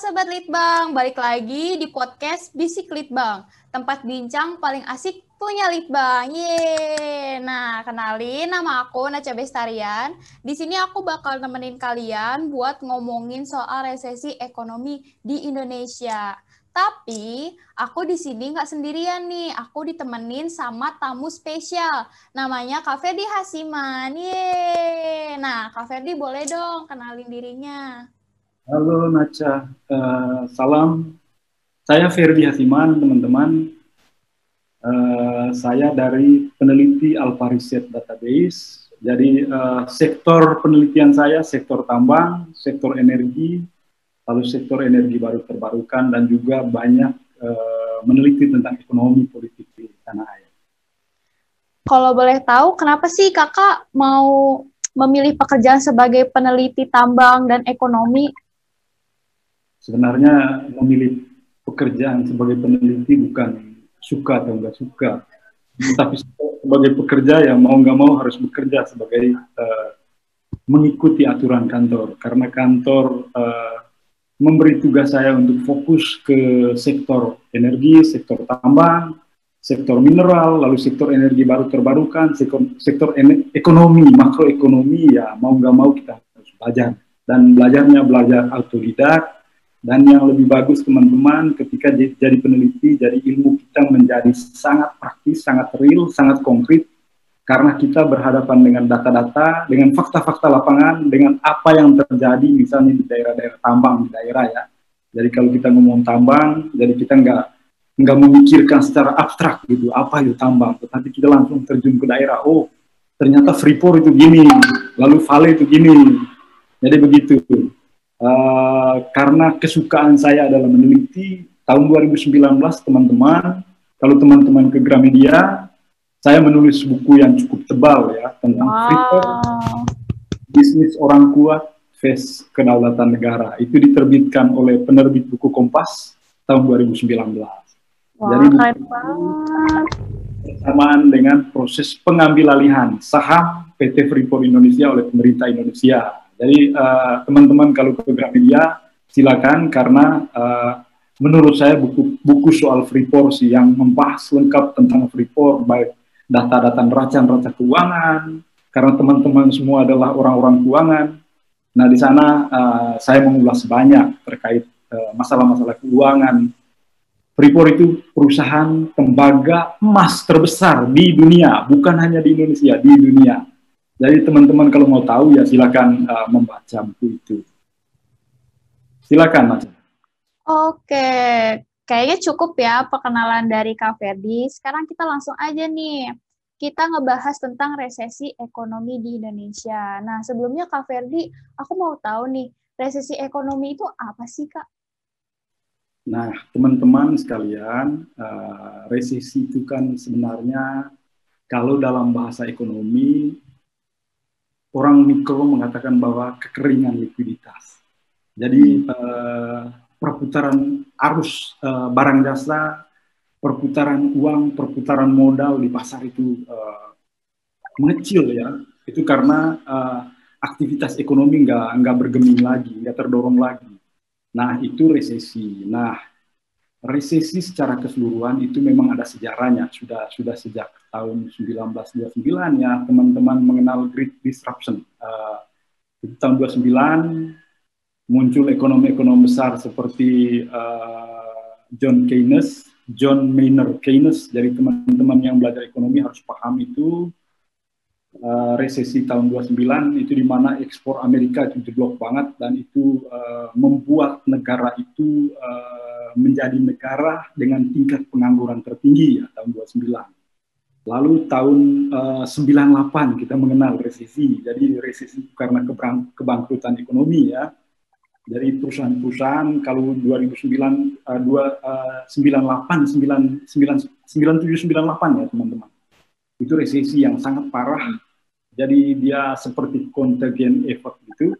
Sobat Litbang, balik lagi di podcast Bisik Litbang, tempat bincang paling asik punya Litbang. Yeay! Nah, kenalin nama aku Naca Bestarian. Di sini aku bakal nemenin kalian buat ngomongin soal resesi ekonomi di Indonesia. Tapi aku di sini nggak sendirian nih, aku ditemenin sama tamu spesial. Namanya Kak Ferdi Hasiman. Yeay! Nah, Kak Ferdi boleh dong kenalin dirinya. Halo Naca, uh, salam. Saya Ferdi Hasiman, teman-teman. Uh, saya dari peneliti Alpha Research Database. Jadi uh, sektor penelitian saya sektor tambang, sektor energi, lalu sektor energi baru terbarukan dan juga banyak uh, meneliti tentang ekonomi politik di tanah air. Kalau boleh tahu, kenapa sih kakak mau memilih pekerjaan sebagai peneliti tambang dan ekonomi sebenarnya memilih pekerjaan sebagai peneliti bukan suka atau enggak suka, tapi sebagai pekerja yang mau nggak mau harus bekerja sebagai uh, mengikuti aturan kantor. Karena kantor uh, memberi tugas saya untuk fokus ke sektor energi, sektor tambang, sektor mineral, lalu sektor energi baru terbarukan, sektor, sektor ekonomi, makroekonomi ya mau nggak mau kita harus belajar. Dan belajarnya belajar autodidak dan yang lebih bagus teman-teman ketika jadi peneliti, jadi ilmu kita menjadi sangat praktis, sangat real, sangat konkret karena kita berhadapan dengan data-data, dengan fakta-fakta lapangan, dengan apa yang terjadi misalnya di daerah-daerah tambang di daerah ya. Jadi kalau kita ngomong tambang, jadi kita nggak nggak memikirkan secara abstrak gitu apa itu tambang, tetapi kita langsung terjun ke daerah. Oh ternyata Freeport itu gini, lalu Vale itu gini. Jadi begitu. Uh, karena kesukaan saya adalah meneliti tahun 2019 teman-teman. Kalau teman-teman ke Gramedia saya menulis buku yang cukup tebal ya tentang wow. Freeport bisnis orang kuat face kedaulatan negara. Itu diterbitkan oleh penerbit buku Kompas tahun 2019 wow, jadi bersamaan dengan proses pengambil alihan saham PT Freeport Indonesia oleh pemerintah Indonesia jadi eh, teman-teman uh, kalau ke Gramedia silakan karena uh, menurut saya buku buku soal Freeport sih yang membahas lengkap tentang Freeport baik data-data neraca-neraca keuangan karena teman-teman semua adalah orang-orang keuangan. Nah di sana uh, saya mengulas banyak terkait masalah-masalah uh, keuangan. Freeport itu perusahaan tembaga emas terbesar di dunia, bukan hanya di Indonesia, di dunia. Jadi teman-teman kalau mau tahu ya silakan uh, membaca buku itu. Silakan Mas. Oke, kayaknya cukup ya perkenalan dari Kak Ferdi. Sekarang kita langsung aja nih. Kita ngebahas tentang resesi ekonomi di Indonesia. Nah, sebelumnya Kak Ferdi, aku mau tahu nih, resesi ekonomi itu apa sih, Kak? Nah, teman-teman sekalian, uh, resesi itu kan sebenarnya kalau dalam bahasa ekonomi orang mikro mengatakan bahwa kekeringan likuiditas. Jadi uh, perputaran arus uh, barang jasa, perputaran uang, perputaran modal di pasar itu uh, mengecil ya. Itu karena aktivitas ekonomi nggak nggak bergeming lagi, nggak terdorong lagi. Nah itu resesi. Nah resesi secara keseluruhan itu memang ada sejarahnya. Sudah sudah sejak tahun 1929 ya teman-teman mengenal Great Disruption. Uh, di tahun 29 muncul ekonomi-ekonomi besar seperti uh, John Keynes, John Maynard Keynes. Jadi teman-teman yang belajar ekonomi harus paham itu. Uh, resesi tahun 29 itu di mana ekspor Amerika itu jeblok banget dan itu uh, membuat negara itu uh, menjadi negara dengan tingkat pengangguran tertinggi ya tahun 29. Lalu tahun uh, eh, 98 kita mengenal resesi. Jadi resesi karena kebangkrutan ekonomi ya. Jadi perusahaan-perusahaan kalau 2009 uh, 2, uh, 98 9, 97 98 ya teman-teman. Itu resesi yang sangat parah. Jadi dia seperti contagion effect gitu.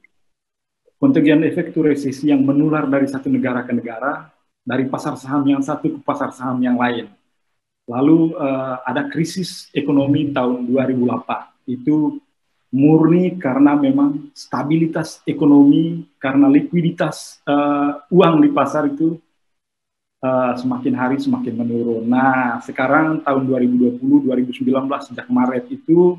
Contagion effect itu resesi yang menular dari satu negara ke negara dari pasar saham yang satu ke pasar saham yang lain. Lalu uh, ada krisis ekonomi tahun 2008. Itu murni karena memang stabilitas ekonomi, karena likuiditas uh, uang di pasar itu uh, semakin hari semakin menurun. Nah, sekarang tahun 2020, 2019 sejak Maret itu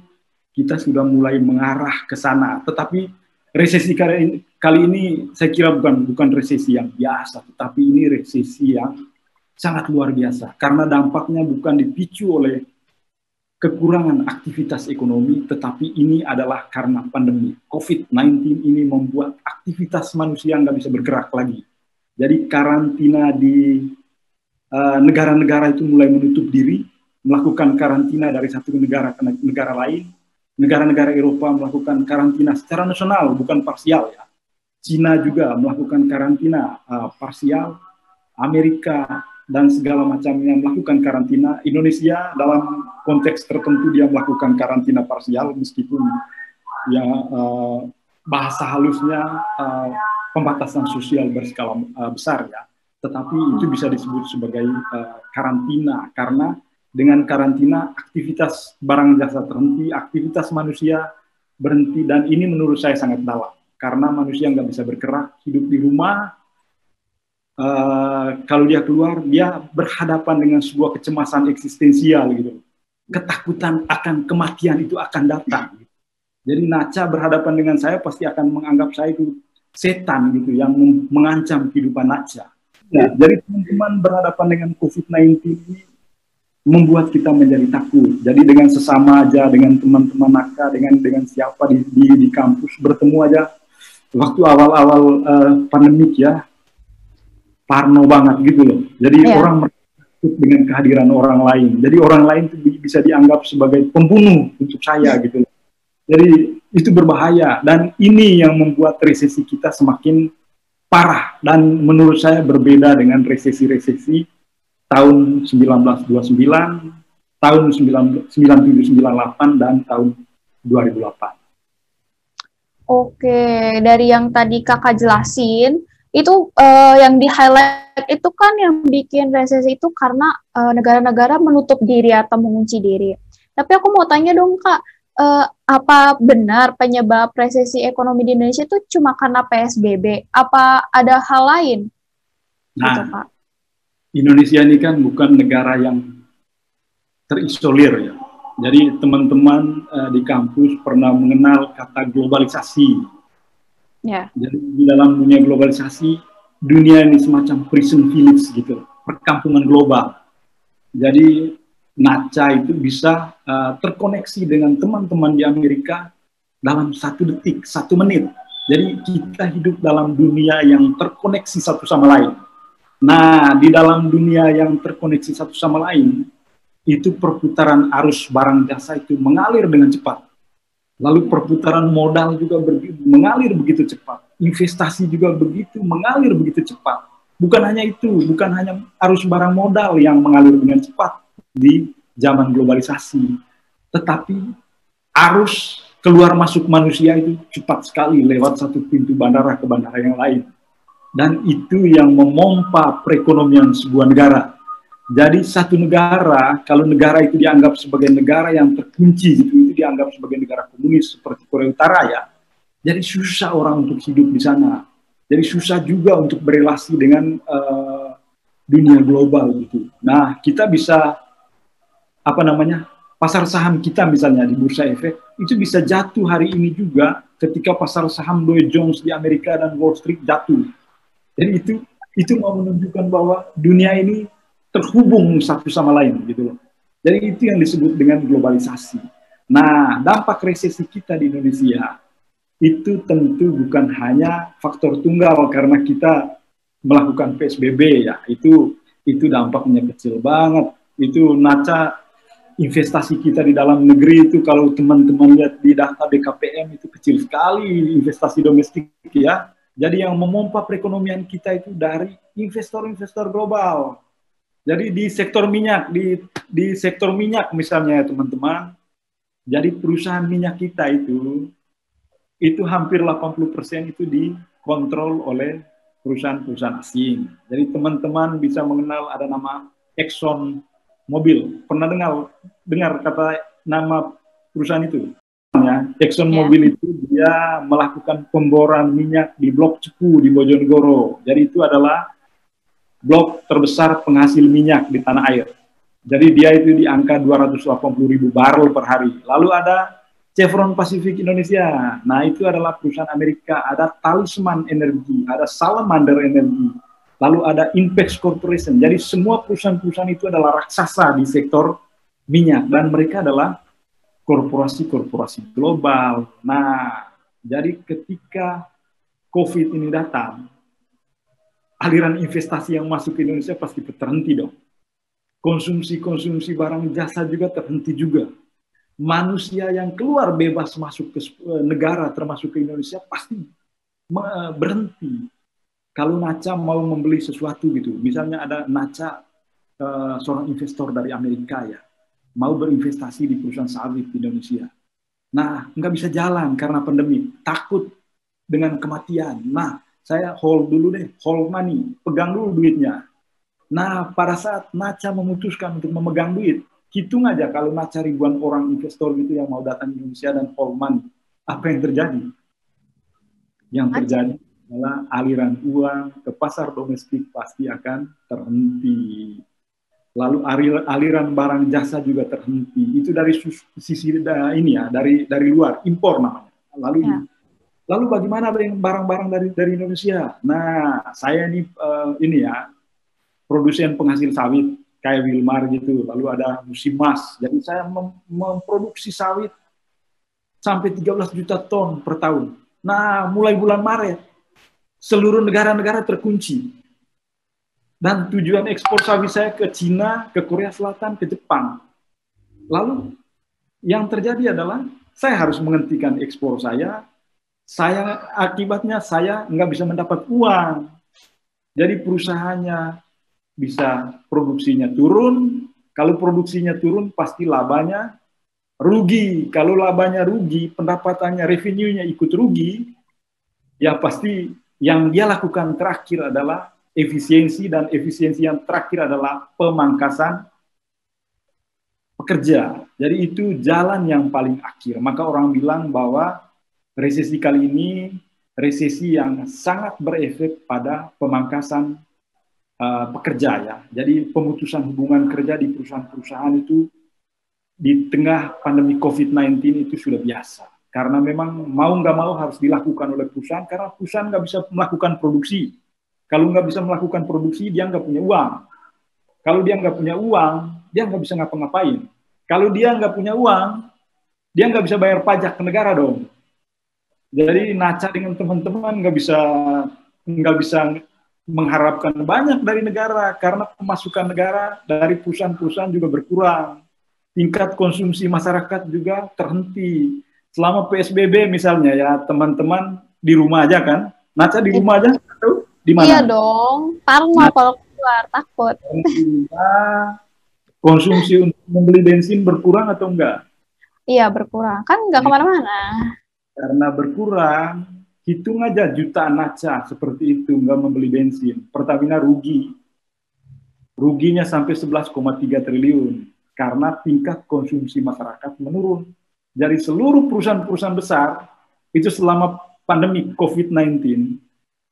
kita sudah mulai mengarah ke sana. Tetapi resesi kali ini, saya kira bukan bukan resesi yang biasa, tetapi ini resesi yang sangat luar biasa karena dampaknya bukan dipicu oleh kekurangan aktivitas ekonomi, tetapi ini adalah karena pandemi. COVID-19 ini membuat aktivitas manusia nggak bisa bergerak lagi. Jadi karantina di eh, negara-negara uh, itu mulai menutup diri, melakukan karantina dari satu negara ke negara lain. Negara-negara Eropa melakukan karantina secara nasional, bukan parsial ya. Cina juga melakukan karantina uh, parsial. Amerika dan segala macamnya melakukan karantina. Indonesia dalam konteks tertentu dia melakukan karantina parsial meskipun ya uh, bahasa halusnya uh, pembatasan sosial berskala uh, besar ya. Tetapi itu bisa disebut sebagai uh, karantina karena dengan karantina aktivitas barang jasa terhenti, aktivitas manusia berhenti dan ini menurut saya sangat dalam. Karena manusia nggak bisa bergerak, hidup di rumah, uh, kalau dia keluar dia berhadapan dengan sebuah kecemasan eksistensial gitu. Ketakutan akan kematian itu akan datang. Jadi Naca berhadapan dengan saya pasti akan menganggap saya itu setan gitu yang mengancam kehidupan Naca nah jadi teman-teman berhadapan dengan COVID-19 ini membuat kita menjadi takut. Jadi dengan sesama aja, dengan teman-teman Naka, dengan dengan siapa di, di, di kampus bertemu aja. Waktu awal-awal uh, pandemik ya, parno banget gitu loh. Jadi yeah. orang takut dengan kehadiran orang lain. Jadi orang lain itu bisa dianggap sebagai pembunuh untuk saya gitu loh. Jadi itu berbahaya dan ini yang membuat resesi kita semakin parah dan menurut saya berbeda dengan resesi-resesi tahun 1929, tahun 9798 dan tahun 2008. Oke, dari yang tadi kakak jelasin, itu uh, yang di highlight itu kan yang bikin resesi itu karena uh, negara-negara menutup diri atau mengunci diri. Tapi aku mau tanya dong kak, uh, apa benar penyebab resesi ekonomi di Indonesia itu cuma karena PSBB? Apa ada hal lain? Nah, gitu, kak? Indonesia ini kan bukan negara yang terisolir ya. Jadi teman-teman uh, di kampus pernah mengenal kata globalisasi Yeah. Jadi di dalam dunia globalisasi, dunia ini semacam prison village gitu, perkampungan global. Jadi Naca itu bisa uh, terkoneksi dengan teman-teman di Amerika dalam satu detik, satu menit. Jadi kita hidup dalam dunia yang terkoneksi satu sama lain. Nah, di dalam dunia yang terkoneksi satu sama lain, itu perputaran arus barang jasa itu mengalir dengan cepat. Lalu perputaran modal juga mengalir begitu cepat. Investasi juga begitu mengalir begitu cepat. Bukan hanya itu, bukan hanya arus barang modal yang mengalir dengan cepat di zaman globalisasi, tetapi arus keluar masuk manusia itu cepat sekali lewat satu pintu bandara ke bandara yang lain. Dan itu yang memompa perekonomian sebuah negara. Jadi satu negara, kalau negara itu dianggap sebagai negara yang terkunci, gitu, itu dianggap sebagai negara komunis seperti Korea Utara ya. Jadi susah orang untuk hidup di sana. Jadi susah juga untuk berelasi dengan uh, dunia global gitu. Nah kita bisa apa namanya pasar saham kita misalnya di bursa efek itu bisa jatuh hari ini juga ketika pasar saham Dow Jones di Amerika dan Wall Street jatuh. Jadi itu itu mau menunjukkan bahwa dunia ini terhubung satu sama lain gitu loh. Jadi itu yang disebut dengan globalisasi. Nah, dampak resesi kita di Indonesia itu tentu bukan hanya faktor tunggal karena kita melakukan PSBB ya. Itu itu dampaknya kecil banget. Itu naca investasi kita di dalam negeri itu kalau teman-teman lihat di data BKPM itu kecil sekali investasi domestik ya. Jadi yang memompa perekonomian kita itu dari investor-investor global jadi di sektor minyak, di di sektor minyak misalnya ya teman-teman, jadi perusahaan minyak kita itu itu hampir 80% itu dikontrol oleh perusahaan-perusahaan asing. Jadi teman-teman bisa mengenal ada nama Exxon Mobil. Pernah dengar dengar kata nama perusahaan itu? Ya. Exxon yeah. Mobil itu dia melakukan pemboran minyak di Blok Cepu di Bojonegoro. Jadi itu adalah blok terbesar penghasil minyak di tanah air. Jadi dia itu di angka 280 ribu barrel per hari. Lalu ada Chevron Pacific Indonesia. Nah itu adalah perusahaan Amerika. Ada Talisman Energy, ada Salamander Energy, lalu ada Impex Corporation. Jadi semua perusahaan-perusahaan itu adalah raksasa di sektor minyak dan mereka adalah korporasi-korporasi global. Nah, jadi ketika COVID ini datang, aliran investasi yang masuk ke Indonesia pasti terhenti dong. Konsumsi-konsumsi barang jasa juga terhenti juga. Manusia yang keluar bebas masuk ke negara termasuk ke Indonesia pasti berhenti. Kalau Naca mau membeli sesuatu gitu, misalnya ada Naca uh, seorang investor dari Amerika ya, mau berinvestasi di perusahaan sawit di Indonesia. Nah, nggak bisa jalan karena pandemi, takut dengan kematian. Nah, saya hold dulu deh, hold money, pegang dulu duitnya. Nah, pada saat Naca memutuskan untuk memegang duit, hitung aja kalau Naca ribuan orang investor gitu yang mau datang ke Indonesia dan hold money, apa yang terjadi? Yang terjadi adalah aliran uang ke pasar domestik pasti akan terhenti lalu aliran barang jasa juga terhenti. Itu dari sisi ini ya, dari dari luar impor namanya. Lalu ya. lalu bagaimana dengan barang-barang dari dari Indonesia? Nah, saya ini uh, ini ya produsen penghasil sawit kayak Wilmar gitu. Lalu ada musim mas. Jadi saya mem memproduksi sawit sampai 13 juta ton per tahun. Nah, mulai bulan Maret seluruh negara-negara terkunci dan tujuan ekspor sawit saya ke Cina, ke Korea Selatan, ke Jepang. Lalu yang terjadi adalah saya harus menghentikan ekspor saya. Saya akibatnya saya nggak bisa mendapat uang. Jadi perusahaannya bisa produksinya turun. Kalau produksinya turun pasti labanya rugi. Kalau labanya rugi, pendapatannya, revenue-nya ikut rugi, ya pasti yang dia lakukan terakhir adalah efisiensi dan efisiensi yang terakhir adalah pemangkasan pekerja. Jadi itu jalan yang paling akhir. Maka orang bilang bahwa resesi kali ini resesi yang sangat berefek pada pemangkasan uh, pekerja ya. Jadi pemutusan hubungan kerja di perusahaan-perusahaan itu di tengah pandemi COVID-19 itu sudah biasa. Karena memang mau nggak mau harus dilakukan oleh perusahaan karena perusahaan nggak bisa melakukan produksi kalau nggak bisa melakukan produksi, dia nggak punya uang. Kalau dia nggak punya uang, dia nggak bisa ngapa-ngapain. Kalau dia nggak punya uang, dia nggak bisa bayar pajak ke negara dong. Jadi Naca dengan teman-teman nggak bisa nggak bisa mengharapkan banyak dari negara karena pemasukan negara dari perusahaan-perusahaan juga berkurang. Tingkat konsumsi masyarakat juga terhenti. Selama PSBB misalnya ya teman-teman di rumah aja kan, Naca di rumah aja, di mana? Iya dong, parno nah, kalau keluar takut. Konsumsi untuk membeli bensin berkurang atau enggak? Iya berkurang, kan enggak ke mana-mana. Karena berkurang, hitung aja jutaan naca seperti itu enggak membeli bensin. Pertamina rugi, ruginya sampai 11,3 triliun karena tingkat konsumsi masyarakat menurun. Dari seluruh perusahaan-perusahaan besar itu selama pandemi COVID-19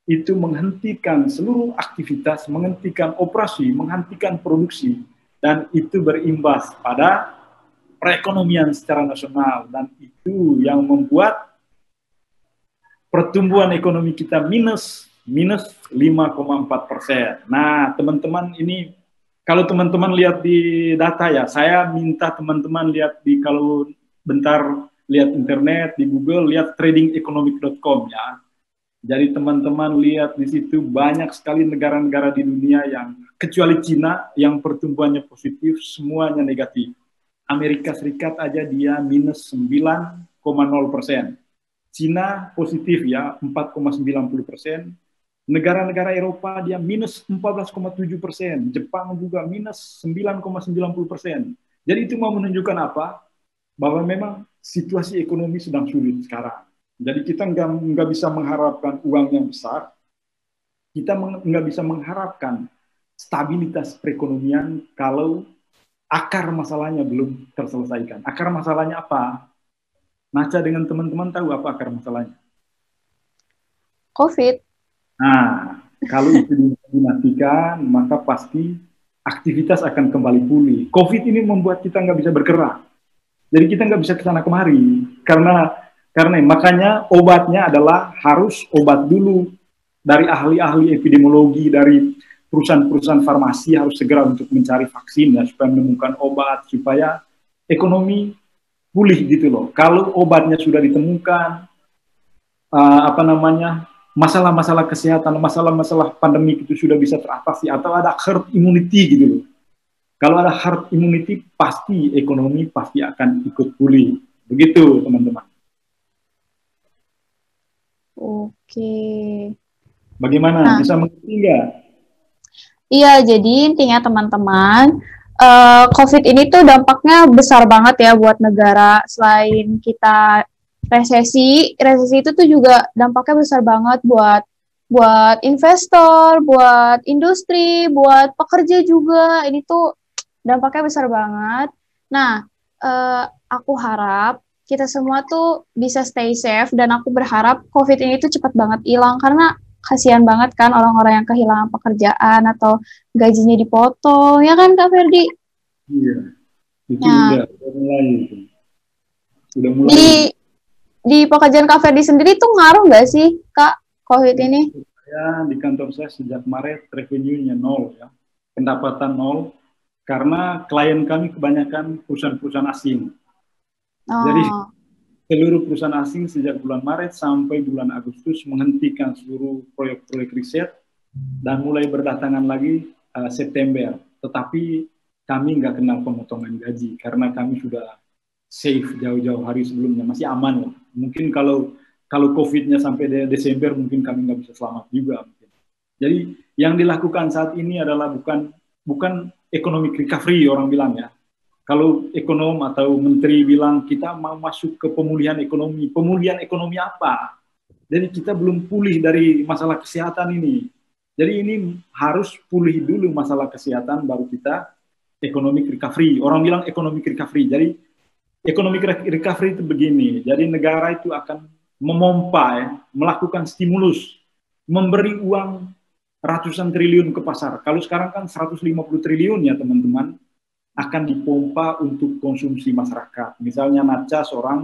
itu menghentikan seluruh aktivitas, menghentikan operasi, menghentikan produksi, dan itu berimbas pada perekonomian secara nasional, dan itu yang membuat pertumbuhan ekonomi kita minus minus 5,4 persen. Nah, teman-teman ini kalau teman-teman lihat di data ya, saya minta teman-teman lihat di kalau bentar lihat internet di Google, lihat tradingeconomic.com ya jadi teman-teman lihat di situ banyak sekali negara-negara di dunia yang kecuali Cina yang pertumbuhannya positif, semuanya negatif. Amerika Serikat aja dia minus 9,0 persen. Cina positif ya 4,90 persen. Negara-negara Eropa dia minus 14,7 persen. Jepang juga minus 9,90 persen. Jadi itu mau menunjukkan apa? Bahwa memang situasi ekonomi sedang sulit sekarang jadi kita nggak nggak bisa mengharapkan uang yang besar, kita nggak bisa mengharapkan stabilitas perekonomian kalau akar masalahnya belum terselesaikan. Akar masalahnya apa? Naca dengan teman-teman tahu apa akar masalahnya? COVID. Nah, kalau itu dimatikan, maka pasti aktivitas akan kembali pulih. COVID ini membuat kita nggak bisa bergerak. Jadi kita nggak bisa ke sana kemari. Karena karena makanya obatnya adalah harus obat dulu dari ahli-ahli epidemiologi, dari perusahaan-perusahaan farmasi harus segera untuk mencari vaksin ya supaya menemukan obat supaya ekonomi pulih gitu loh. Kalau obatnya sudah ditemukan, uh, apa namanya masalah-masalah kesehatan, masalah-masalah pandemi itu sudah bisa teratasi atau ada herd immunity gitu loh. Kalau ada herd immunity pasti ekonomi pasti akan ikut pulih. Begitu teman-teman. Oke. Bagaimana? Nah. Bisa mengerti nggak? Iya, jadi intinya teman-teman, uh, COVID ini tuh dampaknya besar banget ya buat negara. Selain kita resesi, resesi itu tuh juga dampaknya besar banget buat buat investor, buat industri, buat pekerja juga. Ini tuh dampaknya besar banget. Nah, uh, aku harap kita semua tuh bisa stay safe dan aku berharap COVID ini tuh cepat banget hilang karena kasihan banget kan orang-orang yang kehilangan pekerjaan atau gajinya dipotong ya kan Kak Ferdi? Iya, itu nah, udah, udah mulai itu. Sudah mulai. Di di pekerjaan Kak Ferdi sendiri tuh ngaruh nggak sih Kak COVID ini? Ya di kantor saya sejak Maret revenue-nya nol ya, pendapatan nol karena klien kami kebanyakan perusahaan-perusahaan asing. Oh. Jadi seluruh perusahaan asing sejak bulan Maret sampai bulan Agustus menghentikan seluruh proyek-proyek riset dan mulai berdatangan lagi uh, September. Tetapi kami nggak kenal pemotongan gaji karena kami sudah safe jauh-jauh hari sebelumnya masih aman lah. Mungkin kalau kalau COVID-nya sampai de Desember mungkin kami nggak bisa selamat juga. Mungkin. Jadi yang dilakukan saat ini adalah bukan bukan economic recovery orang bilang ya, kalau ekonom atau menteri bilang kita mau masuk ke pemulihan ekonomi, pemulihan ekonomi apa? Jadi kita belum pulih dari masalah kesehatan ini. Jadi ini harus pulih dulu masalah kesehatan baru kita ekonomi recovery. Orang bilang ekonomi recovery. Jadi ekonomi recovery itu begini. Jadi negara itu akan memompa ya, melakukan stimulus, memberi uang ratusan triliun ke pasar. Kalau sekarang kan 150 triliun ya teman-teman akan dipompa untuk konsumsi masyarakat. Misalnya Naca seorang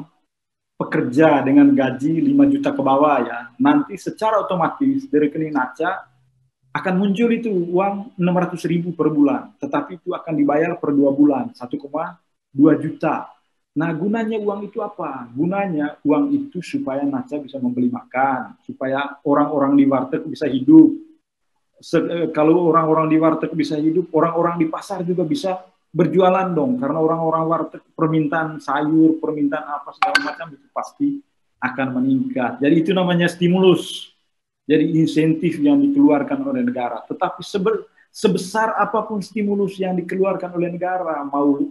pekerja dengan gaji 5 juta ke bawah ya, nanti secara otomatis dari rekening Naca akan muncul itu uang 600 ribu per bulan, tetapi itu akan dibayar per dua bulan, 1,2 juta. Nah gunanya uang itu apa? Gunanya uang itu supaya Naca bisa membeli makan, supaya orang-orang di warteg bisa hidup. Se eh, kalau orang-orang di warteg bisa hidup, orang-orang di pasar juga bisa berjualan dong karena orang-orang warteg permintaan sayur, permintaan apa segala macam itu pasti akan meningkat. Jadi itu namanya stimulus. Jadi insentif yang dikeluarkan oleh negara. Tetapi sebesar apa pun stimulus yang dikeluarkan oleh negara, mau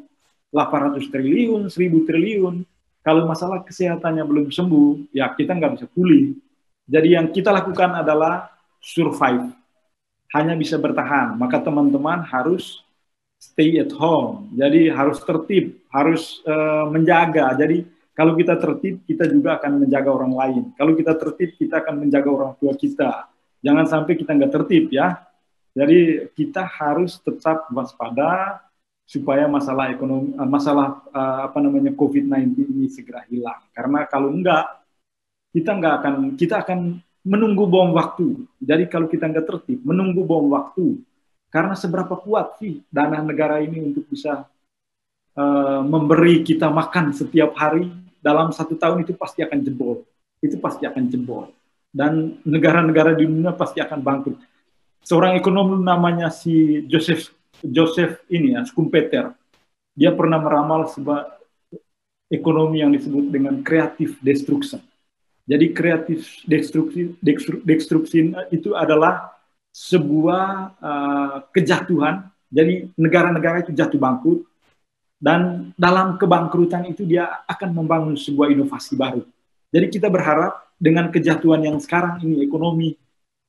800 triliun, 1000 triliun, kalau masalah kesehatannya belum sembuh, ya kita nggak bisa pulih. Jadi yang kita lakukan adalah survive. Hanya bisa bertahan. Maka teman-teman harus stay at home. Jadi harus tertib, harus uh, menjaga. Jadi kalau kita tertib, kita juga akan menjaga orang lain. Kalau kita tertib, kita akan menjaga orang tua kita. Jangan sampai kita nggak tertib ya. Jadi kita harus tetap waspada supaya masalah ekonomi, uh, masalah uh, apa namanya COVID-19 ini segera hilang. Karena kalau enggak, kita nggak akan, kita akan menunggu bom waktu. Jadi kalau kita nggak tertib, menunggu bom waktu karena seberapa kuat sih dana negara ini untuk bisa uh, memberi kita makan setiap hari dalam satu tahun itu pasti akan jebol. Itu pasti akan jebol. Dan negara-negara di dunia pasti akan bangkrut. Seorang ekonom namanya si Joseph Joseph ini ya, Schumpeter. Dia pernah meramal sebuah ekonomi yang disebut dengan creative destruction. Jadi creative destruction, destruction itu adalah sebuah uh, kejatuhan. Jadi negara-negara itu jatuh bangkrut dan dalam kebangkrutan itu dia akan membangun sebuah inovasi baru. Jadi kita berharap dengan kejatuhan yang sekarang ini ekonomi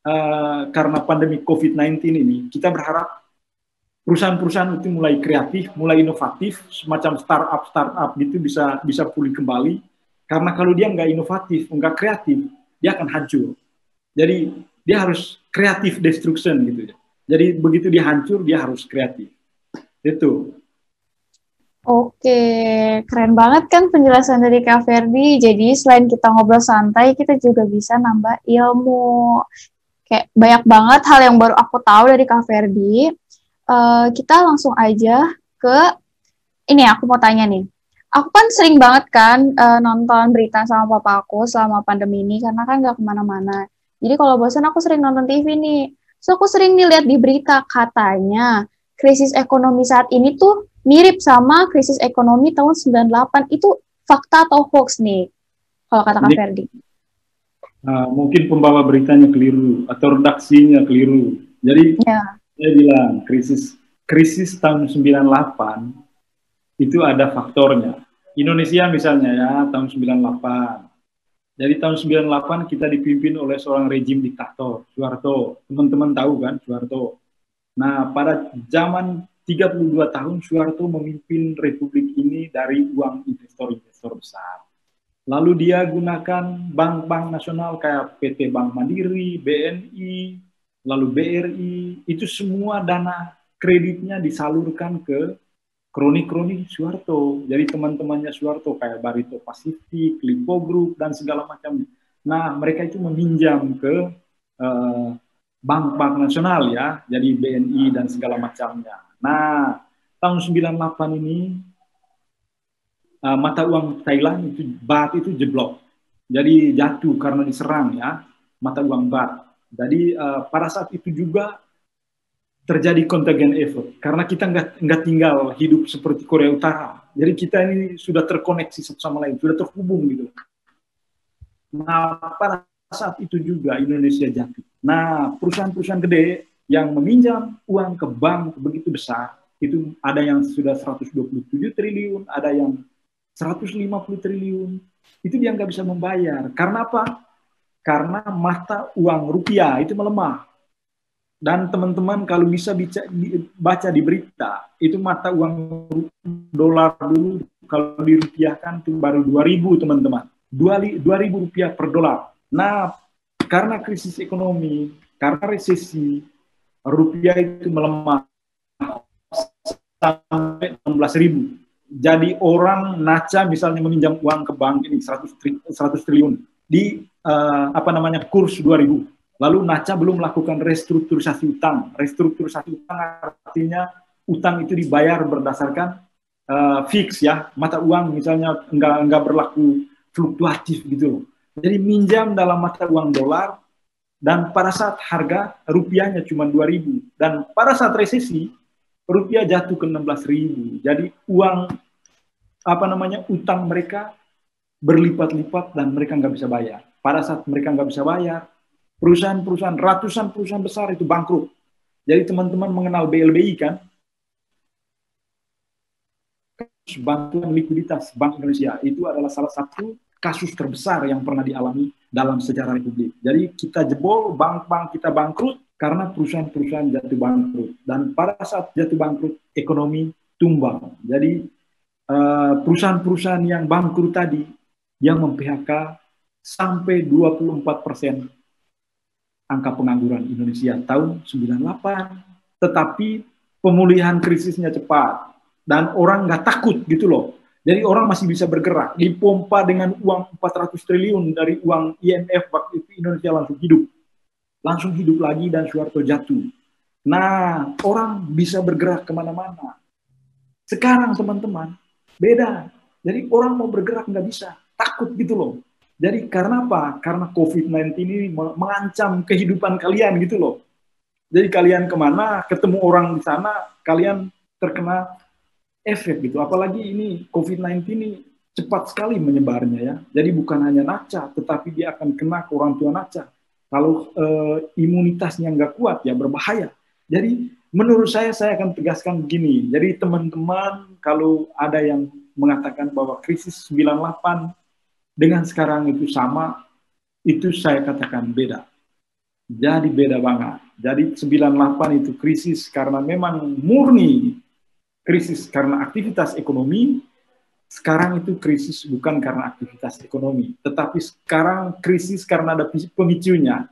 uh, karena pandemi COVID-19 ini, kita berharap perusahaan-perusahaan itu mulai kreatif, mulai inovatif, semacam startup startup gitu bisa bisa pulih kembali Karena kalau dia nggak inovatif, nggak kreatif, dia akan hancur. Jadi dia harus kreatif destruction gitu ya. Jadi begitu dia hancur, dia harus kreatif. Itu. Oke, keren banget kan penjelasan dari Kak Ferdi. Jadi selain kita ngobrol santai, kita juga bisa nambah ilmu. Kayak banyak banget hal yang baru aku tahu dari Kak Ferdi. Uh, kita langsung aja ke ini aku mau tanya nih aku kan sering banget kan uh, nonton berita sama papa aku selama pandemi ini karena kan nggak ke mana-mana. Jadi kalau bosan aku sering nonton TV nih. So aku sering nih lihat di berita katanya krisis ekonomi saat ini tuh mirip sama krisis ekonomi tahun 98. Itu fakta atau hoax nih? Kalau kata Kak Ferdi. Uh, mungkin pembawa beritanya keliru atau redaksinya keliru. Jadi ya. saya bilang krisis krisis tahun 98 itu ada faktornya. Indonesia misalnya ya tahun 98. Jadi tahun 98 kita dipimpin oleh seorang rejim diktator, Soeharto. Teman-teman tahu kan Soeharto. Nah, pada zaman 32 tahun Soeharto memimpin republik ini dari uang investor-investor besar. Lalu dia gunakan bank-bank nasional kayak PT Bank Mandiri, BNI, lalu BRI, itu semua dana kreditnya disalurkan ke kroni-kroni Soeharto. Jadi teman-temannya Soeharto kayak Barito Pasifik, Lipo Group, dan segala macam. Nah, mereka itu meminjam ke eh, bank-bank nasional ya, jadi BNI dan segala macamnya. Nah, tahun 98 ini uh, mata uang Thailand itu baht itu jeblok. Jadi jatuh karena diserang ya, mata uang baht. Jadi uh, pada saat itu juga terjadi contagion effort karena kita nggak nggak tinggal hidup seperti Korea Utara. Jadi kita ini sudah terkoneksi satu sama lain, sudah terhubung gitu. Nah pada saat itu juga Indonesia jatuh. Nah perusahaan-perusahaan gede yang meminjam uang ke bank begitu besar itu ada yang sudah 127 triliun, ada yang 150 triliun. Itu dia nggak bisa membayar. Karena apa? Karena mata uang rupiah itu melemah dan teman-teman kalau bisa baca, baca di berita, itu mata uang dolar dulu kalau dirupiahkan itu baru 2000 teman-teman. 2000 rupiah per dolar. Nah, karena krisis ekonomi, karena resesi, rupiah itu melemah sampai 16 ribu. Jadi orang naca misalnya meminjam uang ke bank ini 100, 100 triliun di uh, apa namanya kurs 2000 Lalu NACA belum melakukan restrukturisasi utang. Restrukturisasi utang artinya utang itu dibayar berdasarkan uh, fix ya, mata uang misalnya enggak enggak berlaku fluktuatif gitu. Jadi minjam dalam mata uang dolar dan pada saat harga rupiahnya cuma 2000 dan pada saat resesi rupiah jatuh ke 16.000. Jadi uang apa namanya utang mereka berlipat-lipat dan mereka nggak bisa bayar. Pada saat mereka nggak bisa bayar, perusahaan-perusahaan, ratusan perusahaan besar itu bangkrut. Jadi teman-teman mengenal BLBI kan? Bantuan likuiditas Bank Indonesia itu adalah salah satu kasus terbesar yang pernah dialami dalam sejarah Republik. Jadi kita jebol, bank-bank kita bangkrut karena perusahaan-perusahaan jatuh bangkrut. Dan pada saat jatuh bangkrut, ekonomi tumbang. Jadi eh, perusahaan-perusahaan yang bangkrut tadi yang mem-PHK sampai 24 persen angka pengangguran Indonesia tahun 98. Tetapi pemulihan krisisnya cepat dan orang nggak takut gitu loh. Jadi orang masih bisa bergerak. Dipompa dengan uang 400 triliun dari uang IMF waktu itu Indonesia langsung hidup. Langsung hidup lagi dan Soeharto jatuh. Nah, orang bisa bergerak ke mana-mana. Sekarang teman-teman, beda. Jadi orang mau bergerak nggak bisa. Takut gitu loh. Jadi karena apa? Karena COVID-19 ini mengancam kehidupan kalian gitu loh. Jadi kalian ke mana, ketemu orang di sana, kalian terkena efek gitu. Apalagi ini COVID-19 ini cepat sekali menyebarnya ya. Jadi bukan hanya naca, tetapi dia akan kena ke orang tua naca. Kalau e, imunitasnya nggak kuat ya berbahaya. Jadi menurut saya saya akan tegaskan begini. Jadi teman-teman kalau ada yang mengatakan bahwa krisis 98 dengan sekarang itu sama, itu saya katakan beda. Jadi beda banget. Jadi 98 itu krisis karena memang murni krisis karena aktivitas ekonomi, sekarang itu krisis bukan karena aktivitas ekonomi, tetapi sekarang krisis karena ada pemicunya.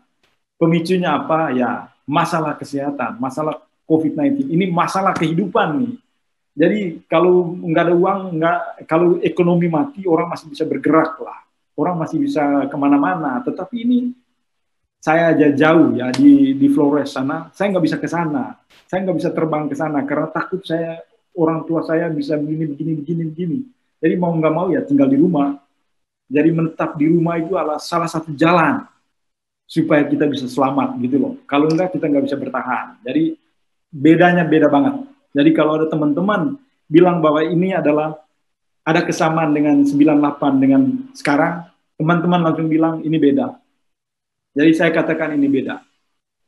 Pemicunya apa? Ya, masalah kesehatan, masalah COVID-19. Ini masalah kehidupan nih. Jadi kalau nggak ada uang, nggak kalau ekonomi mati, orang masih bisa bergerak lah. Orang masih bisa ke mana-mana. Tetapi ini saya aja jauh ya di di Flores sana, saya nggak bisa ke sana. Saya nggak bisa terbang ke sana karena takut saya orang tua saya bisa begini begini begini begini. Jadi mau nggak mau ya tinggal di rumah. Jadi menetap di rumah itu adalah salah satu jalan supaya kita bisa selamat gitu loh. Kalau enggak kita nggak bisa bertahan. Jadi bedanya beda banget. Jadi kalau ada teman-teman bilang bahwa ini adalah ada kesamaan dengan 98 dengan sekarang, teman-teman langsung bilang ini beda. Jadi saya katakan ini beda.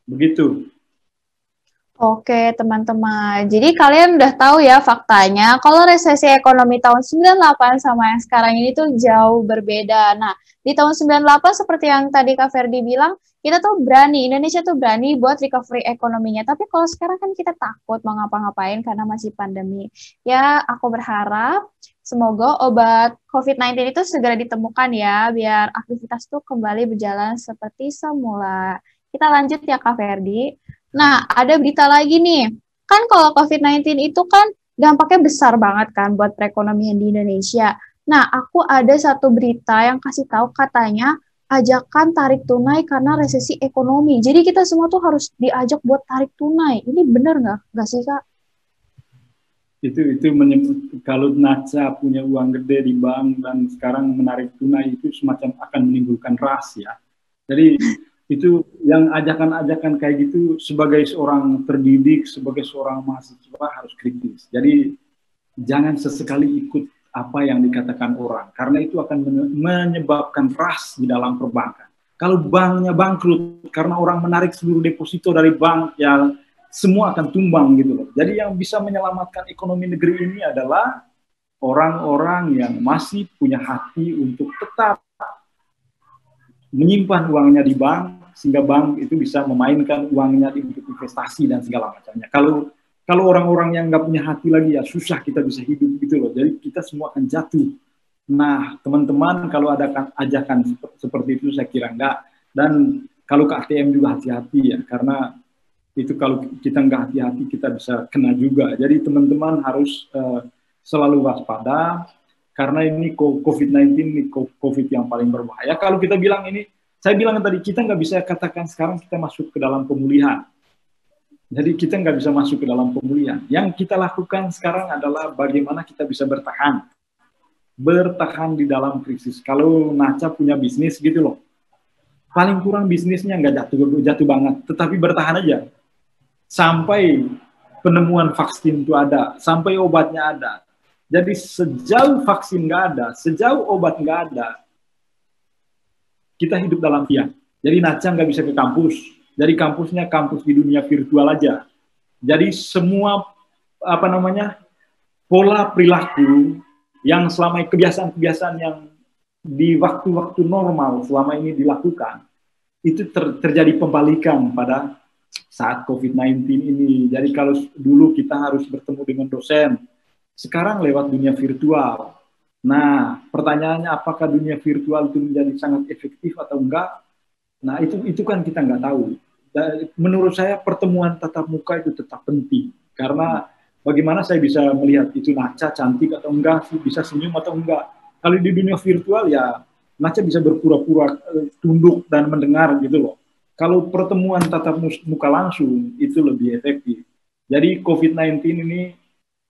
Begitu. Oke, teman-teman. Jadi kalian udah tahu ya faktanya kalau resesi ekonomi tahun 98 sama yang sekarang ini tuh jauh berbeda. Nah, di tahun 98 seperti yang tadi Kak Ferdi bilang, kita tuh berani, Indonesia tuh berani buat recovery ekonominya. Tapi kalau sekarang kan kita takut mau ngapa-ngapain karena masih pandemi. Ya, aku berharap semoga obat COVID-19 itu segera ditemukan ya, biar aktivitas tuh kembali berjalan seperti semula. Kita lanjut ya Kak Ferdi. Nah, ada berita lagi nih. Kan kalau COVID-19 itu kan dampaknya besar banget kan buat perekonomian di Indonesia. Nah, aku ada satu berita yang kasih tahu katanya ajakan tarik tunai karena resesi ekonomi. Jadi kita semua tuh harus diajak buat tarik tunai. Ini benar nggak? Nggak sih, Kak? Itu itu menyebut kalau Naca punya uang gede di bank dan sekarang menarik tunai itu semacam akan menimbulkan ras ya. Jadi itu yang ajakan-ajakan kayak gitu sebagai seorang terdidik, sebagai seorang mahasiswa harus kritis. Jadi jangan sesekali ikut apa yang dikatakan orang, karena itu akan menyebabkan ras di dalam perbankan. Kalau banknya bangkrut karena orang menarik seluruh deposito dari bank, ya semua akan tumbang gitu loh. Jadi yang bisa menyelamatkan ekonomi negeri ini adalah orang-orang yang masih punya hati untuk tetap menyimpan uangnya di bank sehingga bank itu bisa memainkan uangnya untuk investasi dan segala macamnya. Kalau kalau orang-orang yang nggak punya hati lagi ya susah kita bisa hidup gitu loh. Jadi kita semua akan jatuh. Nah teman-teman kalau ada ajakan seperti itu saya kira enggak. Dan kalau ke ATM juga hati-hati ya karena itu kalau kita nggak hati-hati kita bisa kena juga. Jadi teman-teman harus uh, selalu waspada karena ini COVID-19 ini COVID yang paling berbahaya. Kalau kita bilang ini, saya bilang tadi kita nggak bisa katakan sekarang kita masuk ke dalam pemulihan. Jadi kita nggak bisa masuk ke dalam pemulihan. Yang kita lakukan sekarang adalah bagaimana kita bisa bertahan, bertahan di dalam krisis. Kalau Naca punya bisnis gitu loh, paling kurang bisnisnya nggak jatuh jatuh banget, tetapi bertahan aja sampai penemuan vaksin itu ada, sampai obatnya ada, jadi sejauh vaksin nggak ada, sejauh obat nggak ada, kita hidup dalam tiang. Jadi Naca nggak bisa ke kampus. Jadi kampusnya kampus di dunia virtual aja. Jadi semua apa namanya pola perilaku yang selama kebiasaan-kebiasaan yang di waktu-waktu normal selama ini dilakukan itu ter, terjadi pembalikan pada saat COVID-19 ini. Jadi kalau dulu kita harus bertemu dengan dosen, sekarang lewat dunia virtual. Nah, pertanyaannya apakah dunia virtual itu menjadi sangat efektif atau enggak? Nah, itu itu kan kita nggak tahu. Dan menurut saya pertemuan tatap muka itu tetap penting karena bagaimana saya bisa melihat itu Naca cantik atau enggak, bisa senyum atau enggak. Kalau di dunia virtual ya Naca bisa berpura-pura eh, tunduk dan mendengar gitu loh. Kalau pertemuan tatap muka langsung itu lebih efektif. Jadi COVID-19 ini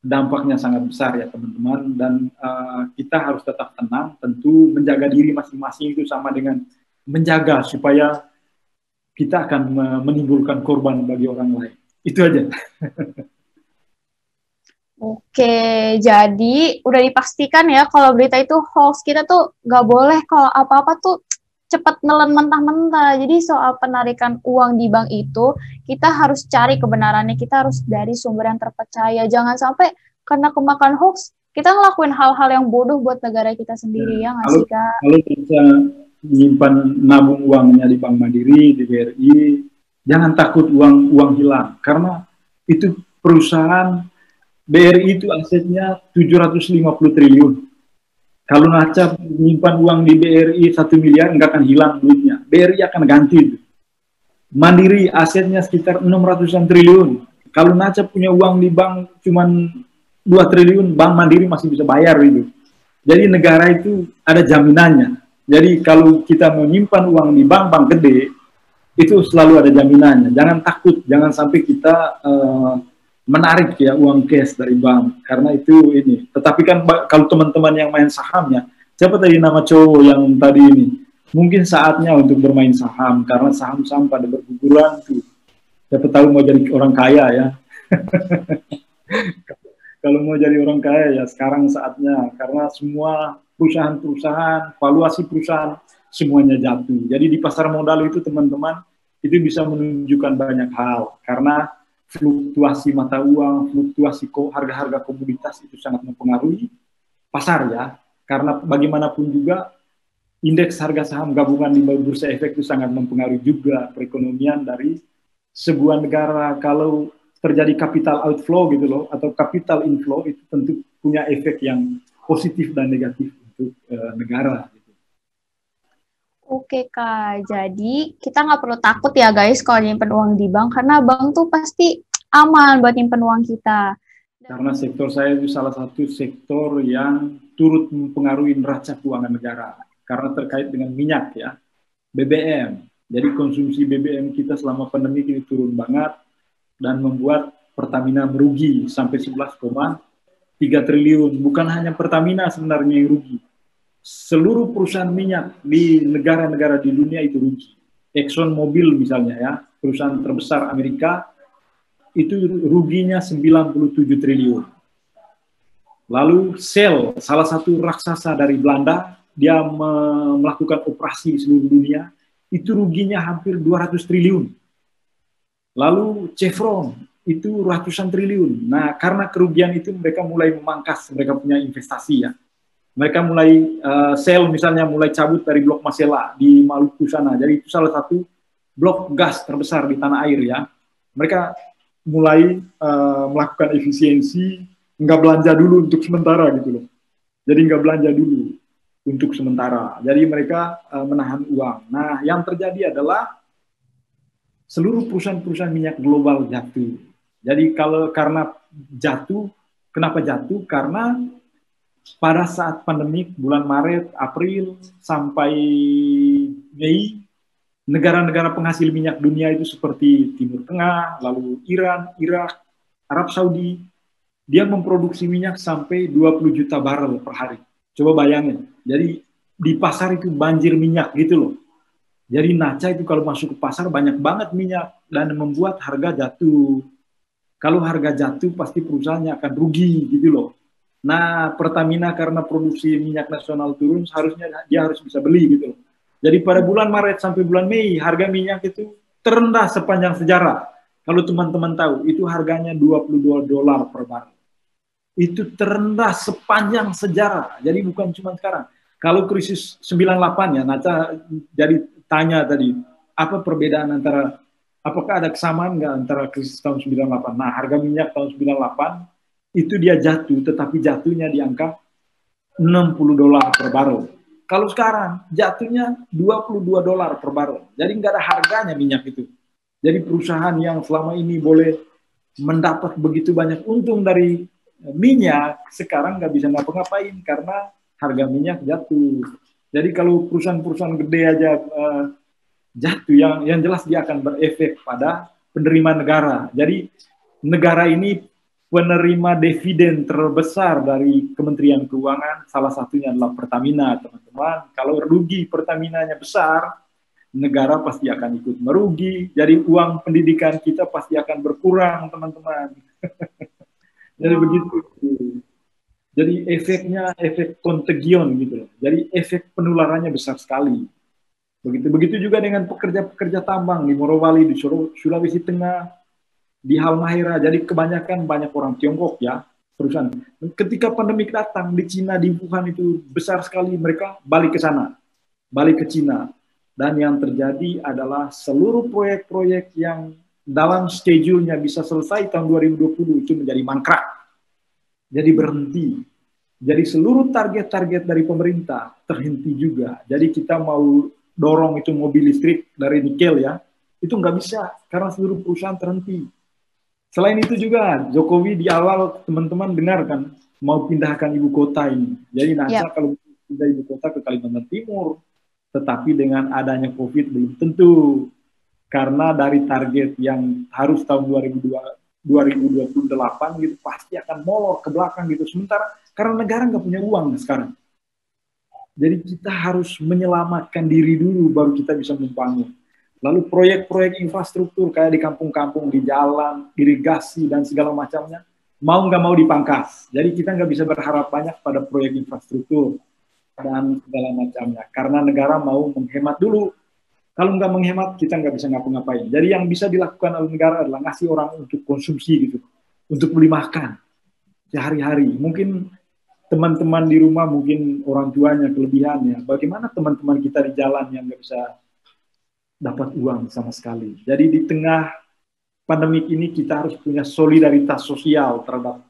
dampaknya sangat besar ya teman-teman. Dan uh, kita harus tetap tenang. Tentu menjaga diri masing-masing itu sama dengan menjaga supaya kita akan menimbulkan korban bagi orang lain. Itu aja. Oke, jadi udah dipastikan ya kalau berita itu hoax. Kita tuh nggak boleh kalau apa-apa tuh cepat nelen mentah-mentah. Jadi soal penarikan uang di bank itu kita harus cari kebenarannya, kita harus dari sumber yang terpercaya. Jangan sampai karena kemakan hoax kita ngelakuin hal-hal yang bodoh buat negara kita sendiri ya nggak sih kak? Kalau bisa menyimpan nabung uangnya di Bank Mandiri, di BRI, jangan takut uang uang hilang karena itu perusahaan BRI itu asetnya 750 triliun. Kalau Naca menyimpan uang di BRI satu miliar, nggak akan hilang duitnya. BRI akan ganti. Mandiri asetnya sekitar 600 triliun. Kalau Naca punya uang di bank cuma 2 triliun, Bank Mandiri masih bisa bayar itu. Jadi negara itu ada jaminannya. Jadi kalau kita menyimpan uang di bank-bank gede, itu selalu ada jaminannya. Jangan takut, jangan sampai kita uh, menarik ya uang cash dari bank karena itu ini. Tetapi kan kalau teman-teman yang main sahamnya, siapa tadi nama cowok yang tadi ini? Mungkin saatnya untuk bermain saham karena saham-saham pada berguguran tuh. Siapa tahu mau jadi orang kaya ya. kalau mau jadi orang kaya ya sekarang saatnya karena semua perusahaan-perusahaan, valuasi perusahaan semuanya jatuh. Jadi di pasar modal itu teman-teman itu bisa menunjukkan banyak hal karena fluktuasi mata uang, fluktuasi harga-harga komoditas itu sangat mempengaruhi pasar ya. Karena bagaimanapun juga indeks harga saham gabungan di bursa efek itu sangat mempengaruhi juga perekonomian dari sebuah negara. Kalau terjadi capital outflow gitu loh atau capital inflow itu tentu punya efek yang positif dan negatif untuk uh, negara. Oke kak, jadi kita nggak perlu takut ya guys kalau nyimpen uang di bank karena bank tuh pasti aman buat nyimpen uang kita. Karena sektor saya itu salah satu sektor yang turut mempengaruhi neraca keuangan negara karena terkait dengan minyak ya, BBM. Jadi konsumsi BBM kita selama pandemi ini turun banget dan membuat Pertamina merugi sampai 11,3 triliun. Bukan hanya Pertamina sebenarnya yang rugi. Seluruh perusahaan minyak di negara-negara di dunia itu rugi. Exxon Mobil misalnya ya, perusahaan terbesar Amerika, itu ruginya 97 triliun. Lalu Shell, salah satu raksasa dari Belanda, dia melakukan operasi di seluruh dunia, itu ruginya hampir 200 triliun Lalu Chevron itu ratusan triliun. Nah, karena kerugian itu mereka mulai memangkas, mereka punya investasi ya. Mereka mulai uh, sell misalnya mulai cabut dari blok Masela di Maluku sana. Jadi itu salah satu blok gas terbesar di tanah air ya. Mereka mulai uh, melakukan efisiensi, nggak belanja dulu untuk sementara gitu loh. Jadi nggak belanja dulu untuk sementara. Jadi mereka uh, menahan uang. Nah, yang terjadi adalah seluruh perusahaan-perusahaan minyak global jatuh. Jadi kalau karena jatuh, kenapa jatuh? Karena pada saat pandemik bulan Maret, April sampai Mei, negara-negara penghasil minyak dunia itu seperti Timur Tengah, lalu Iran, Irak, Arab Saudi, dia memproduksi minyak sampai 20 juta barrel per hari. Coba bayangin. Jadi di pasar itu banjir minyak gitu loh. Jadi Naca itu kalau masuk ke pasar banyak banget minyak dan membuat harga jatuh. Kalau harga jatuh pasti perusahaannya akan rugi gitu loh. Nah Pertamina karena produksi minyak nasional turun seharusnya dia harus bisa beli gitu. Jadi pada bulan Maret sampai bulan Mei harga minyak itu terendah sepanjang sejarah. Kalau teman-teman tahu itu harganya 22 dolar per barrel. Itu terendah sepanjang sejarah. Jadi bukan cuma sekarang. Kalau krisis 98 ya, Naca jadi tanya tadi, apa perbedaan antara, apakah ada kesamaan nggak antara krisis tahun 98? Nah, harga minyak tahun 98 itu dia jatuh, tetapi jatuhnya di angka 60 dolar per barrel. Kalau sekarang jatuhnya 22 dolar per barrel. Jadi nggak ada harganya minyak itu. Jadi perusahaan yang selama ini boleh mendapat begitu banyak untung dari minyak, sekarang nggak bisa ngapa-ngapain karena harga minyak jatuh. Jadi kalau perusahaan-perusahaan gede aja uh, jatuh, yang yang jelas dia akan berefek pada penerima negara. Jadi negara ini penerima dividen terbesar dari Kementerian Keuangan, salah satunya adalah Pertamina, teman-teman. Kalau rugi Pertaminanya besar, negara pasti akan ikut merugi. Jadi uang pendidikan kita pasti akan berkurang, teman-teman. Jadi begitu. Jadi efeknya efek kontagion gitu. Jadi efek penularannya besar sekali. Begitu begitu juga dengan pekerja-pekerja tambang di Morowali, di Sulawesi Tengah, di Halmahera. Jadi kebanyakan banyak orang Tiongkok ya perusahaan. Ketika pandemi datang di Cina di Wuhan itu besar sekali mereka balik ke sana, balik ke Cina. Dan yang terjadi adalah seluruh proyek-proyek yang dalam schedule-nya bisa selesai tahun 2020 itu menjadi mangkrak jadi berhenti. Jadi seluruh target-target dari pemerintah terhenti juga. Jadi kita mau dorong itu mobil listrik dari nikel ya, itu nggak bisa karena seluruh perusahaan terhenti. Selain itu juga Jokowi di awal teman-teman dengar kan mau pindahkan ibu kota ini. Jadi nanti yep. kalau pindah ibu kota ke Kalimantan Timur, tetapi dengan adanya COVID belum tentu karena dari target yang harus tahun 2002, 2028 gitu pasti akan molor ke belakang gitu. Sementara karena negara nggak punya uang sekarang. Jadi kita harus menyelamatkan diri dulu baru kita bisa membangun. Lalu proyek-proyek infrastruktur kayak di kampung-kampung, di jalan, irigasi dan segala macamnya, mau nggak mau dipangkas. Jadi kita nggak bisa berharap banyak pada proyek infrastruktur dan segala macamnya. Karena negara mau menghemat dulu. Kalau nggak menghemat, kita nggak bisa ngapa-ngapain. Jadi yang bisa dilakukan oleh negara adalah ngasih orang untuk konsumsi gitu, untuk beli makan sehari-hari. Mungkin teman-teman di rumah mungkin orang tuanya kelebihannya. Bagaimana teman-teman kita di jalan yang nggak bisa dapat uang sama sekali. Jadi di tengah pandemik ini kita harus punya solidaritas sosial terhadap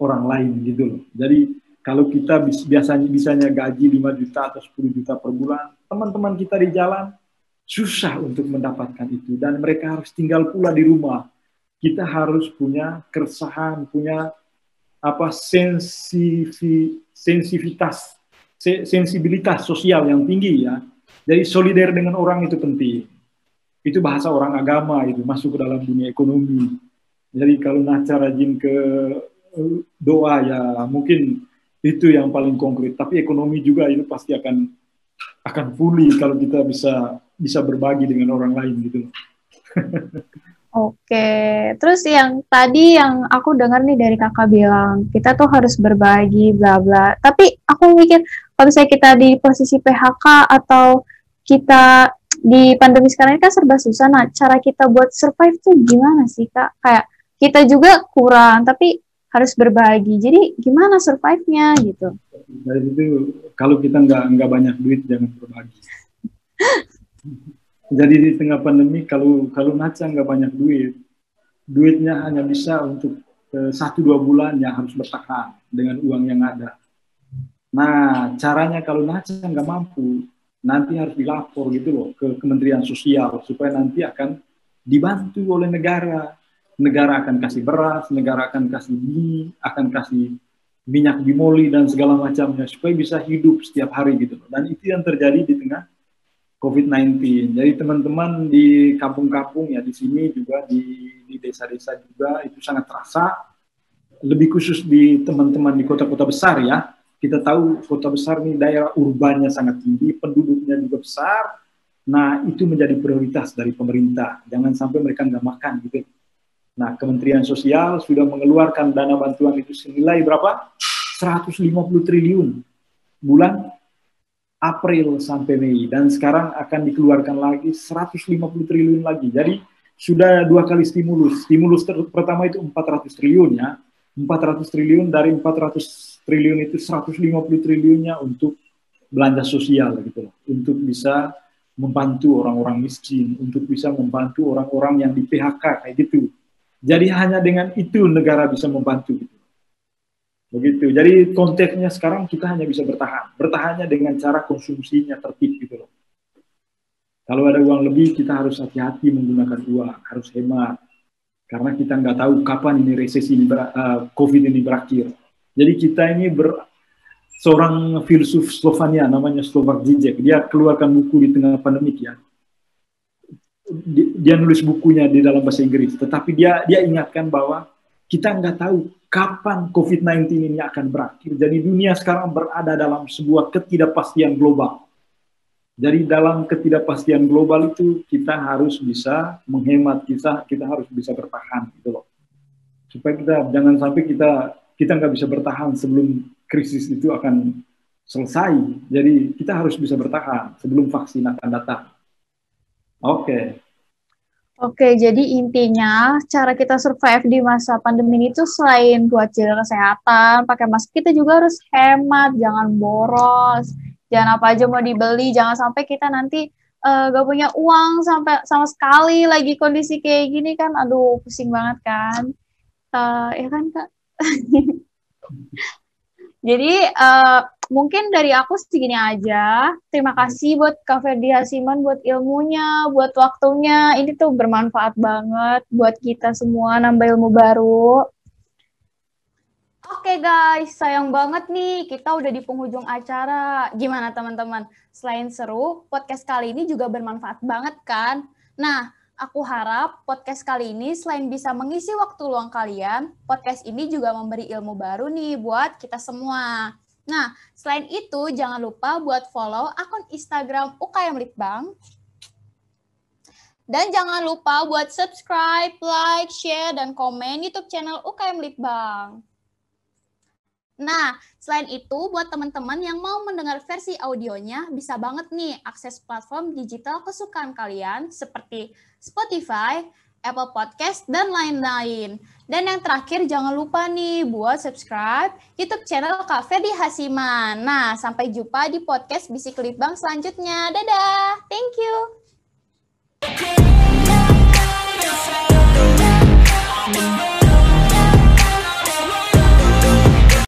orang lain gitu loh. Jadi kalau kita biasanya bisanya gaji 5 juta atau 10 juta per bulan, teman-teman kita di jalan susah untuk mendapatkan itu dan mereka harus tinggal pula di rumah. Kita harus punya keresahan, punya apa sensivi, sensivitas sensibilitas sosial yang tinggi ya. Jadi solidar dengan orang itu penting. Itu bahasa orang agama itu masuk ke dalam dunia ekonomi. Jadi kalau Naca rajin ke eh, doa ya mungkin itu yang paling konkret. Tapi ekonomi juga itu pasti akan akan pulih kalau kita bisa bisa berbagi dengan orang lain gitu. Oke, terus yang tadi yang aku dengar nih dari kakak bilang, kita tuh harus berbagi, bla bla. Tapi aku mikir, kalau misalnya kita di posisi PHK atau kita di pandemi sekarang ini kan serba susah, nah cara kita buat survive tuh gimana sih kak? Kayak kita juga kurang, tapi harus berbagi. Jadi gimana survive-nya gitu? Dari itu, kalau kita nggak nggak banyak duit, jangan berbagi. Jadi di tengah pandemi kalau kalau Naca nggak banyak duit, duitnya hanya bisa untuk eh, satu dua bulan yang harus bertahan dengan uang yang ada. Nah caranya kalau Naca nggak mampu, nanti harus dilapor gitu loh ke Kementerian Sosial supaya nanti akan dibantu oleh negara. Negara akan kasih beras, negara akan kasih mie, akan kasih minyak bimoli dan segala macamnya supaya bisa hidup setiap hari gitu loh. Dan itu yang terjadi di tengah COVID-19. Jadi teman-teman di kampung-kampung ya di sini juga di di desa-desa juga itu sangat terasa. Lebih khusus di teman-teman di kota-kota besar ya. Kita tahu kota besar ini daerah urbannya sangat tinggi, penduduknya juga besar. Nah itu menjadi prioritas dari pemerintah. Jangan sampai mereka nggak makan gitu. Nah Kementerian Sosial sudah mengeluarkan dana bantuan itu senilai berapa? 150 triliun bulan April sampai Mei dan sekarang akan dikeluarkan lagi 150 triliun lagi. Jadi sudah dua kali stimulus. Stimulus pertama itu 400 triliun ya. 400 triliun dari 400 triliun itu 150 triliunnya untuk belanja sosial gitu loh. Untuk bisa membantu orang-orang miskin, untuk bisa membantu orang-orang yang di PHK kayak gitu. Jadi hanya dengan itu negara bisa membantu gitu. Begitu. Jadi konteksnya sekarang kita hanya bisa bertahan. Bertahannya dengan cara konsumsinya tertib gitu loh. Kalau ada uang lebih, kita harus hati-hati menggunakan uang, harus hemat. Karena kita nggak tahu kapan ini resesi ini uh, COVID ini berakhir. Jadi kita ini ber, seorang filsuf Slovenia namanya Slovak Zizek, dia keluarkan buku di tengah pandemik ya. Dia nulis bukunya di dalam bahasa Inggris, tetapi dia dia ingatkan bahwa kita nggak tahu kapan COVID-19 ini akan berakhir. Jadi dunia sekarang berada dalam sebuah ketidakpastian global. Jadi dalam ketidakpastian global itu kita harus bisa menghemat kita, kita harus bisa bertahan gitu loh. Supaya kita jangan sampai kita kita nggak bisa bertahan sebelum krisis itu akan selesai. Jadi kita harus bisa bertahan sebelum vaksin akan datang. Oke. Okay. Oke, jadi intinya cara kita survive di masa pandemi ini tuh selain buat jaga kesehatan, pakai masker, kita juga harus hemat, jangan boros, jangan apa aja mau dibeli, jangan sampai kita nanti uh, gak punya uang sampai sama sekali lagi kondisi kayak gini kan, aduh pusing banget kan, uh, ya kan kak. Jadi uh, mungkin dari aku segini aja. Terima kasih buat Kak Ferdi Hasiman buat ilmunya, buat waktunya. Ini tuh bermanfaat banget buat kita semua nambah ilmu baru. Oke guys, sayang banget nih kita udah di penghujung acara. Gimana teman-teman? Selain seru, podcast kali ini juga bermanfaat banget kan? Nah, Aku harap podcast kali ini selain bisa mengisi waktu luang kalian, podcast ini juga memberi ilmu baru nih buat kita semua. Nah, selain itu jangan lupa buat follow akun Instagram UKM Litbang. Dan jangan lupa buat subscribe, like, share, dan komen YouTube channel UKM Litbang. Nah, selain itu buat teman-teman yang mau mendengar versi audionya, bisa banget nih akses platform digital kesukaan kalian seperti Spotify, Apple Podcast, dan lain-lain. Dan yang terakhir jangan lupa nih buat subscribe YouTube channel Kak Ferdi Hasiman. Nah, sampai jumpa di podcast Bisik Litbang selanjutnya. Dadah, thank you.